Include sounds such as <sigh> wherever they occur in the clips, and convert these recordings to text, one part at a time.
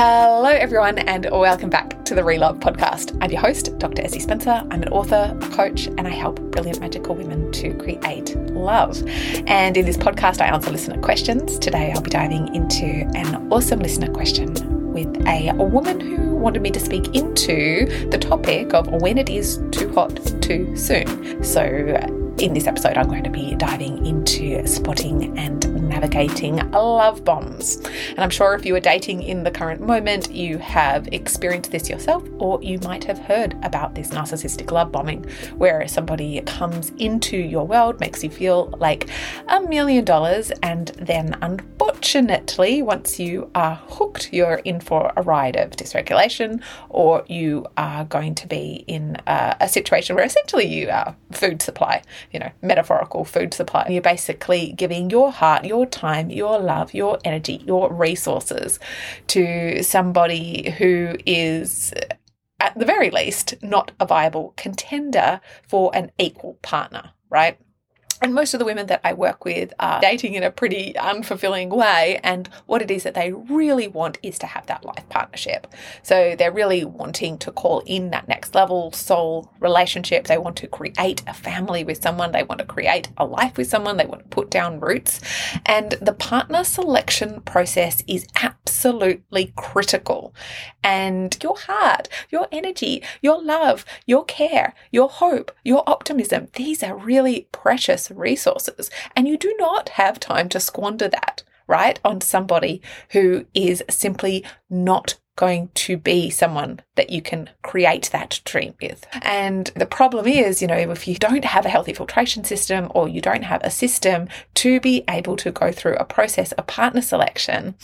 Hello, everyone, and welcome back to the Relove podcast. I'm your host, Dr. Ezzie Spencer. I'm an author, a coach, and I help brilliant magical women to create love. And in this podcast, I answer listener questions. Today, I'll be diving into an awesome listener question with a, a woman who wanted me to speak into the topic of when it is too hot too soon. So, in this episode, I'm going to be diving into spotting and navigating love bombs. And I'm sure if you are dating in the current moment, you have experienced this yourself, or you might have heard about this narcissistic love bombing, where somebody comes into your world, makes you feel like a million dollars, and then unfortunately, once you are hooked, you're in for a ride of dysregulation, or you are going to be in a, a situation where essentially you are food supply, you know, metaphorical food supply. You're basically giving your heart, your time, your love, your energy, your resources to somebody who is at the very least, not a viable contender for an equal partner, right? And most of the women that I work with are dating in a pretty unfulfilling way. And what it is that they really want is to have that life partnership. So they're really wanting to call in that next level soul relationship. They want to create a family with someone. They want to create a life with someone. They want to put down roots. And the partner selection process is absolutely critical. And your heart, your energy, your love, your care, your hope, your optimism, these are really precious resources. And you do not have time to squander that, right, on somebody who is simply not going to be someone that you can create that dream with. And the problem is, you know, if you don't have a healthy filtration system or you don't have a system to be able to go through a process of partner selection,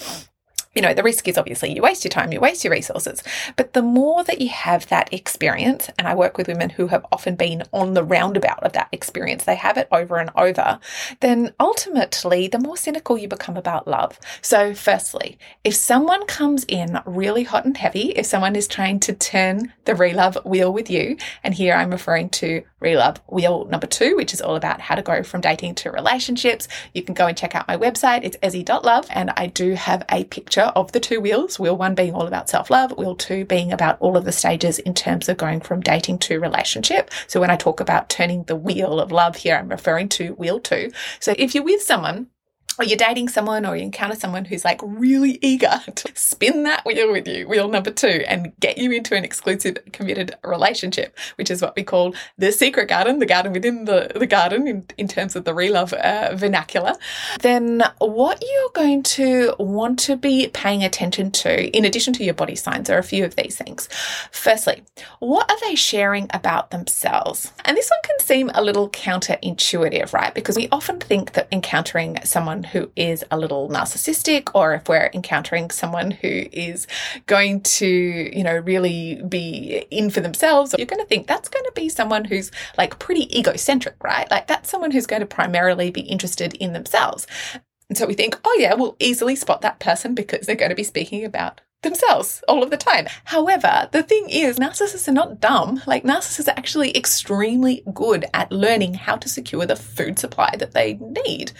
you know, the risk is obviously you waste your time, you waste your resources. But the more that you have that experience, and I work with women who have often been on the roundabout of that experience, they have it over and over, then ultimately the more cynical you become about love. So, firstly, if someone comes in really hot and heavy, if someone is trying to turn the relove wheel with you, and here I'm referring to relove wheel number two, which is all about how to go from dating to relationships, you can go and check out my website. It's ezzie.love, and I do have a picture of the two wheels, wheel one being all about self love, wheel two being about all of the stages in terms of going from dating to relationship. So when I talk about turning the wheel of love here, I'm referring to wheel two. So if you're with someone or you're dating someone or you encounter someone who's like really eager to spin that wheel with you, wheel number two, and get you into an exclusive committed relationship, which is what we call the secret garden, the garden within the, the garden in, in terms of the relove uh, vernacular, then what you're going to want to be paying attention to, in addition to your body signs, are a few of these things. Firstly, what are they sharing about themselves? And this one can seem a little counterintuitive, right? Because we often think that encountering someone who is a little narcissistic or if we're encountering someone who is going to, you know, really be in for themselves, you're going to think that's going to be someone who's like pretty egocentric, right? Like that's someone who's going to primarily be interested in themselves. And so we think, oh yeah, we'll easily spot that person because they're going to be speaking about themselves all of the time. However, the thing is, narcissists are not dumb. Like, narcissists are actually extremely good at learning how to secure the food supply that they need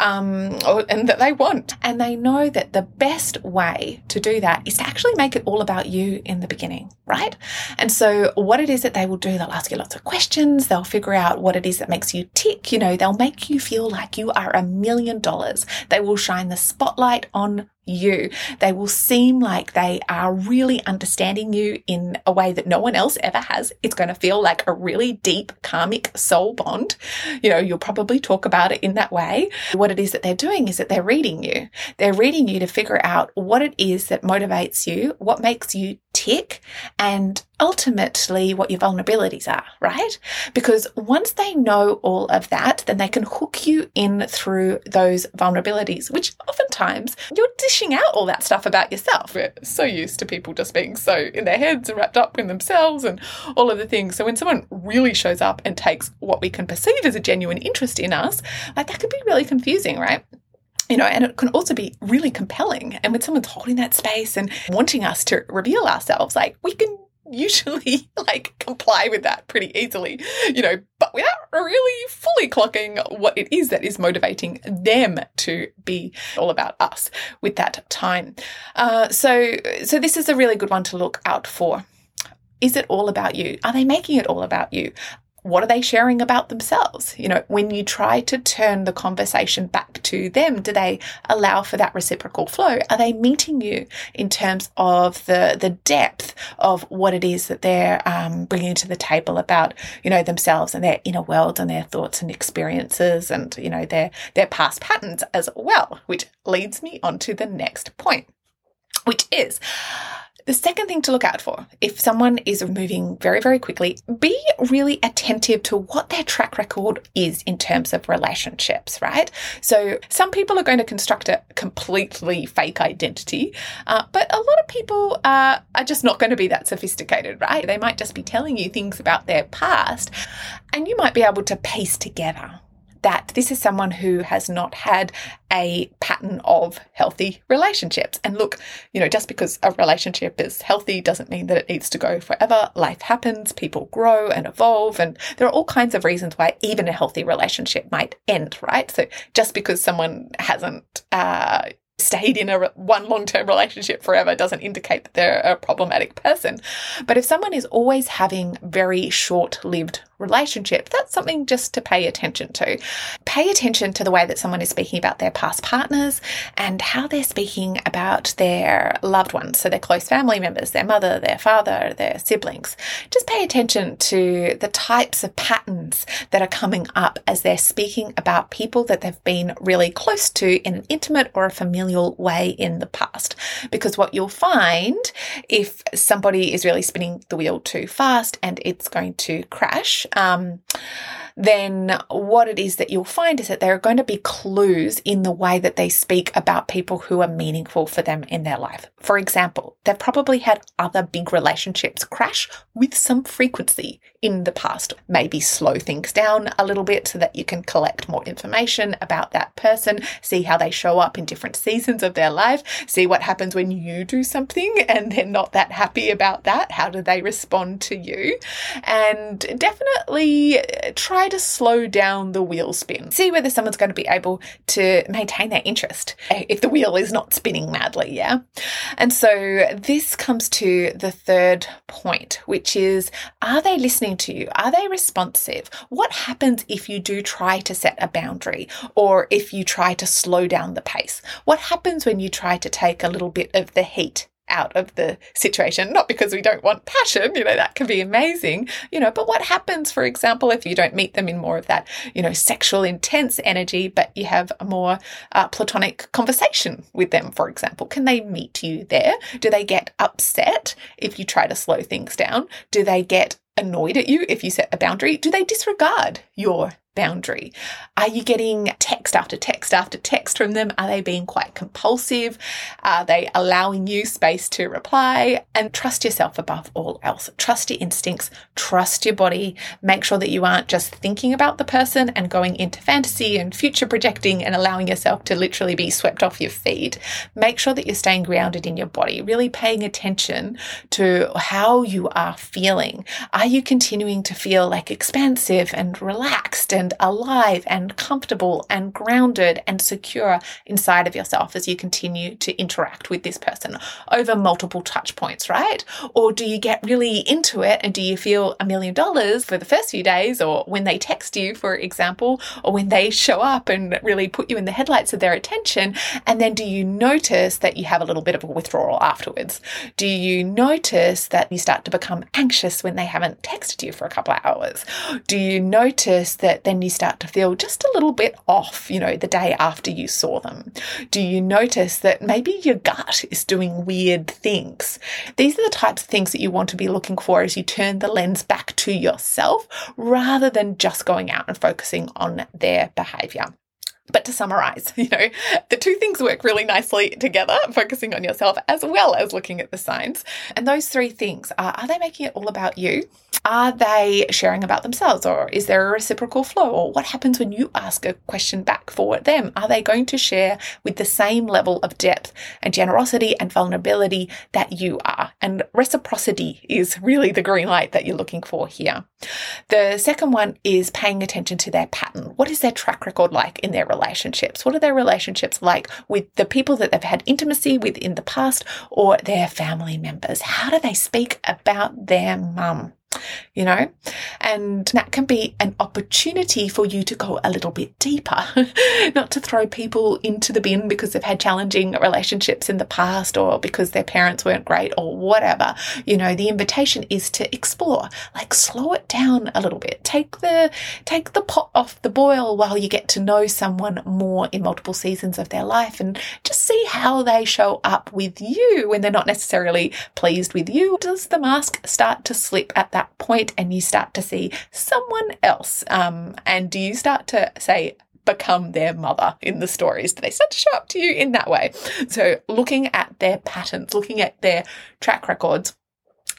um, or, and that they want. And they know that the best way to do that is to actually make it all about you in the beginning, right? And so, what it is that they will do, they'll ask you lots of questions, they'll figure out what it is that makes you tick, you know, they'll make you feel like you are a million dollars. They will shine the spotlight on you. They will seem like they are really understanding you in a way that no one else ever has. It's going to feel like a really deep karmic soul bond. You know, you'll probably talk about it in that way. What it is that they're doing is that they're reading you. They're reading you to figure out what it is that motivates you, what makes you tick, and ultimately what your vulnerabilities are, right? Because once they know all of that, then they can hook you in through those vulnerabilities, which oftentimes you're dishing out all that stuff about yourself. We're so used to people just being so in their heads and wrapped up in themselves and all of the things. So when someone really shows up and takes what we can perceive as a genuine interest in us, like that could be really confusing, right? you know, and it can also be really compelling. And when someone's holding that space and wanting us to reveal ourselves, like we can usually <laughs> like comply with that pretty easily, you know, really fully clocking what it is that is motivating them to be all about us with that time. Uh, so, so this is a really good one to look out for. Is it all about you? Are they making it all about you? What are they sharing about themselves? You know, when you try to turn the conversation back to them, do they allow for that reciprocal flow? Are they meeting you in terms of the the depth of what it is that they're um, bringing to the table about you know themselves and their inner world and their thoughts and experiences and you know their their past patterns as well? Which leads me on to the next point, which is the second thing to look out for, if someone is moving very, very quickly, be really attentive to what their track record is in terms of relationships, right? So some people are going to construct a completely fake identity, uh, but a lot of people uh, are just not going to be that sophisticated, right? They might just be telling you things about their past, and you might be able to piece together that this is someone who has not had a pattern of healthy relationships. And look, you know, just because a relationship is healthy doesn't mean that it needs to go forever. Life happens, people grow and evolve, and there are all kinds of reasons why even a healthy relationship might end, right? So just because someone hasn't, uh, stayed in a one long-term relationship forever doesn't indicate that they're a problematic person. But if someone is always having very short-lived relationship, that's something just to pay attention to. Pay attention to the way that someone is speaking about their past partners and how they're speaking about their loved ones, so their close family members, their mother, their father, their siblings. Just pay attention to the types of patterns that are coming up as they're speaking about people that they've been really close to in an intimate or a familial way in the past. Because what you'll find if somebody is really spinning the wheel too fast and it's going to crash um, then what it is that you'll find is that there are going to be clues in the way that they speak about people who are meaningful for them in their life. For example, they've probably had other big relationships crash with some frequency in the past. Maybe slow things down a little bit so that you can collect more information about that person, see how they show up in different seasons of their life, see what happens when you do something <laughs> and they're not that happy about that. How do they respond to you? And definitely try try to slow down the wheel spin. See whether someone's going to be able to maintain their interest eh, if the wheel is not spinning madly, yeah? And so this comes to the third point, which is are they listening to you? Are they responsive? What happens if you do try to set a boundary or if you try to slow down the pace? What happens when you try to take a little bit of the heat out of the situation, not because we don't want passion, you know, that can be amazing, you know, but what happens, for example, if you don't meet them in more of that, you know, sexual intense energy, but you have a more uh, platonic conversation with them, for example? Can they meet you there? Do they get upset if you try to slow things down? Do they get annoyed at you if you set a boundary? Do they disregard your boundary? Are you getting text after text after text from them? Are they being quite compulsive? Are they allowing you space to reply? And trust yourself above all else. Trust your instincts, trust your body. Make sure that you aren't just thinking about the person and going into fantasy and future projecting and allowing yourself to literally be swept off your feet. Make sure that you're staying grounded in your body, really paying attention to how you are feeling. Are you continuing to feel like expansive and relaxed and alive and comfortable and grounded and secure inside of yourself as you continue to interact with this person over multiple touch points, right? Or do you get really into it and do you feel a million dollars for the first few days or when they text you, for example, or when they show up and really put you in the headlights of their attention? And then do you notice that you have a little bit of a withdrawal afterwards? Do you notice that you start to become anxious when they haven't texted you for a couple of hours? Do you notice that then you start to feel just a little bit off, you know, the day after you saw them? Do you notice that maybe your gut is doing weird things? These are the types of things that you want to be looking for as you turn the lens back to yourself rather than just going out and focusing on their behavior. But to summarize, <laughs> you know, the two things work really nicely together, focusing on yourself as well as looking at the signs. And those three things are are they making it all about you? Are they sharing about themselves or is there a reciprocal flow? Or what happens when you ask a question back for them? Are they going to share with the same level of depth and generosity and vulnerability that you are? And reciprocity is really the green light that you're looking for here. The second one is paying attention to their pattern. What is their track record like in their relationships? What are their relationships like with the people that they've had intimacy with in the past or their family members? How do they speak about their mum? You know? And that can be an opportunity for you to go a little bit deeper, <laughs> not to throw people into the bin because they've had challenging relationships in the past or because their parents weren't great or whatever. You know, the invitation is to explore, like slow it down a little bit. Take the, take the pot off the boil while you get to know someone more in multiple seasons of their life and just see how they show up with you when they're not necessarily pleased with you. Does the mask start to slip at that that point and you start to see someone else. Um, and do you start to say, become their mother in the stories? Do they start to show up to you in that way? So, looking at their patterns, looking at their track records,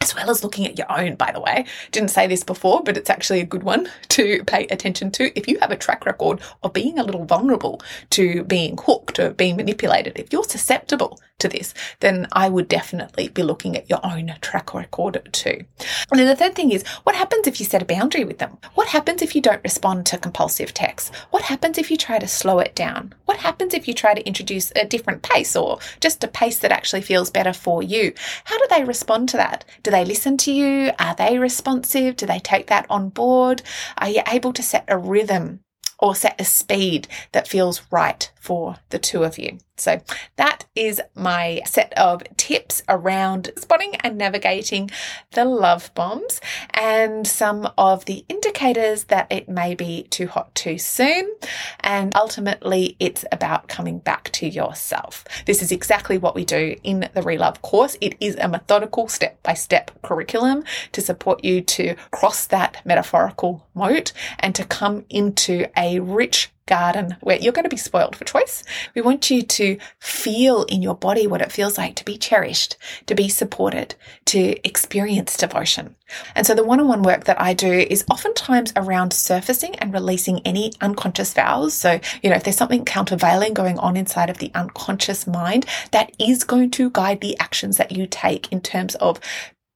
as well as looking at your own, by the way. Didn't say this before, but it's actually a good one <laughs> to pay attention to. If you have a track record of being a little vulnerable to being hooked or being manipulated, if you're susceptible to this, then I would definitely be looking at your own track record too. And then the third thing is what happens if you set a boundary with them? What happens if you don't respond to compulsive texts? What happens if you try to slow it down? What happens if you try to introduce a different pace or just a pace that actually feels better for you? How do they respond to that? Do they listen to you? Are they responsive? Do they take that on board? Are you able to set a rhythm or set a speed that feels right for the two of you. So that is my set of tips around spotting and navigating the love bombs and some of the indicators that it may be too hot too soon. And ultimately, it's about coming back to yourself. This is exactly what we do in the Relove course. It is a methodical step by step curriculum to support you to cross that metaphorical moat and to come into a rich garden where you're going to be spoiled for choice. We want you to feel in your body what it feels like to be cherished, to be supported, to experience devotion. And so the one on one work that I do is oftentimes around surfacing and releasing any unconscious vows. So, you know, if there's something countervailing going on inside of the unconscious mind, that is going to guide the actions that you take in terms of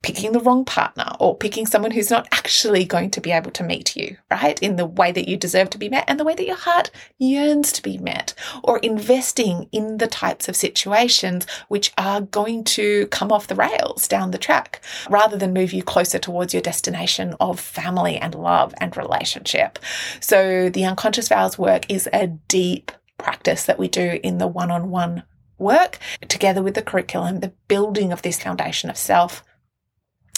picking the wrong partner or picking someone who's not actually going to be able to meet you, right? In the way that you deserve to be met and the way that your heart yearns to be met, or investing in the types of situations which are going to come off the rails down the track rather than move you closer towards your destination of family and love and relationship. So the unconscious vows work is a deep practice that we do in the one on one work together with the curriculum, the building of this foundation of self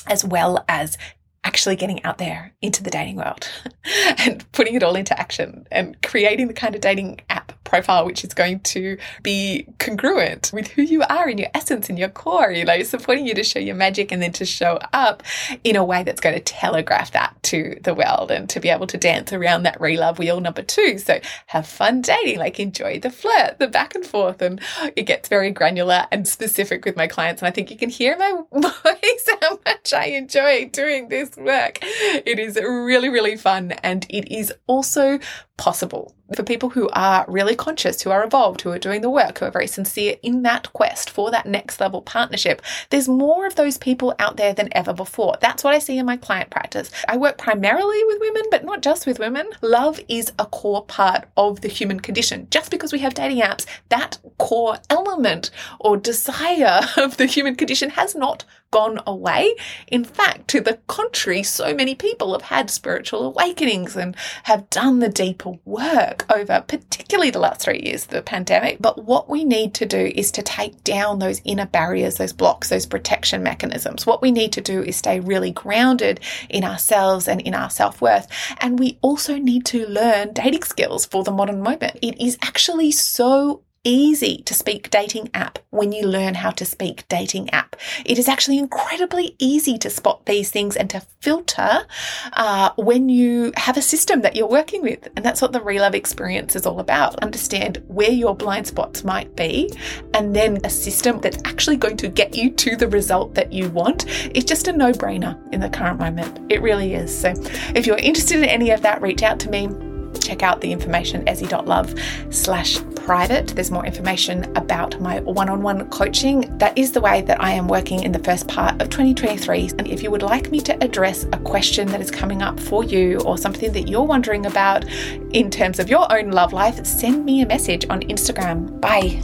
as well as actually getting out there into the dating world <laughs> and putting it all into action and creating the kind of dating app profile which is going to be congruent with who you are in your essence and your core, you know, supporting you to show your magic and then to show up in a way that's going to telegraph that to the world and to be able to dance around that relove wheel number two. So have fun dating, like enjoy the flirt, the back and forth. And it gets very granular and specific with my clients. And I think you can hear my <laughs> voice how much I enjoy doing this work. It is really, really fun. And it is also possible for people who are really conscious, who are evolved, who are doing the work, who are very sincere in that quest for that next level partnership. There's more of those people out there than ever before. That's what I see in my client practice. I work primarily with women, but not just with women. Love is a core part of the human condition. Just because we have dating apps, that core element or desire <laughs> of the human condition has not gone away. In fact, to the contrary, so many people have had spiritual awakenings and have done the deeper work over particularly the last three years of the pandemic. But what we need to do is to take down those inner barriers, those blocks, those protection mechanisms. What we need to do is stay really grounded in ourselves and in our self worth. And we also need to learn dating skills for the modern moment. It is actually so easy to speak dating app when you learn how to speak dating app. It is actually incredibly easy to spot these things and to filter uh, when you have a system that you're working with. And that's what the Relove experience is all about. Understand where your blind spots might be, and then a system that's actually going to get you to the result that you want. It's just a no brainer in the current moment. It really is. So if you're interested in any of that, reach out to me check out the information ezzie.love slash private. There's more information about my one on one coaching. That is the way that I am working in the first part of 2023. And if you would like me to address a question that is coming up for you or something that you're wondering about in terms of your own love life, send me a message on Instagram. Bye.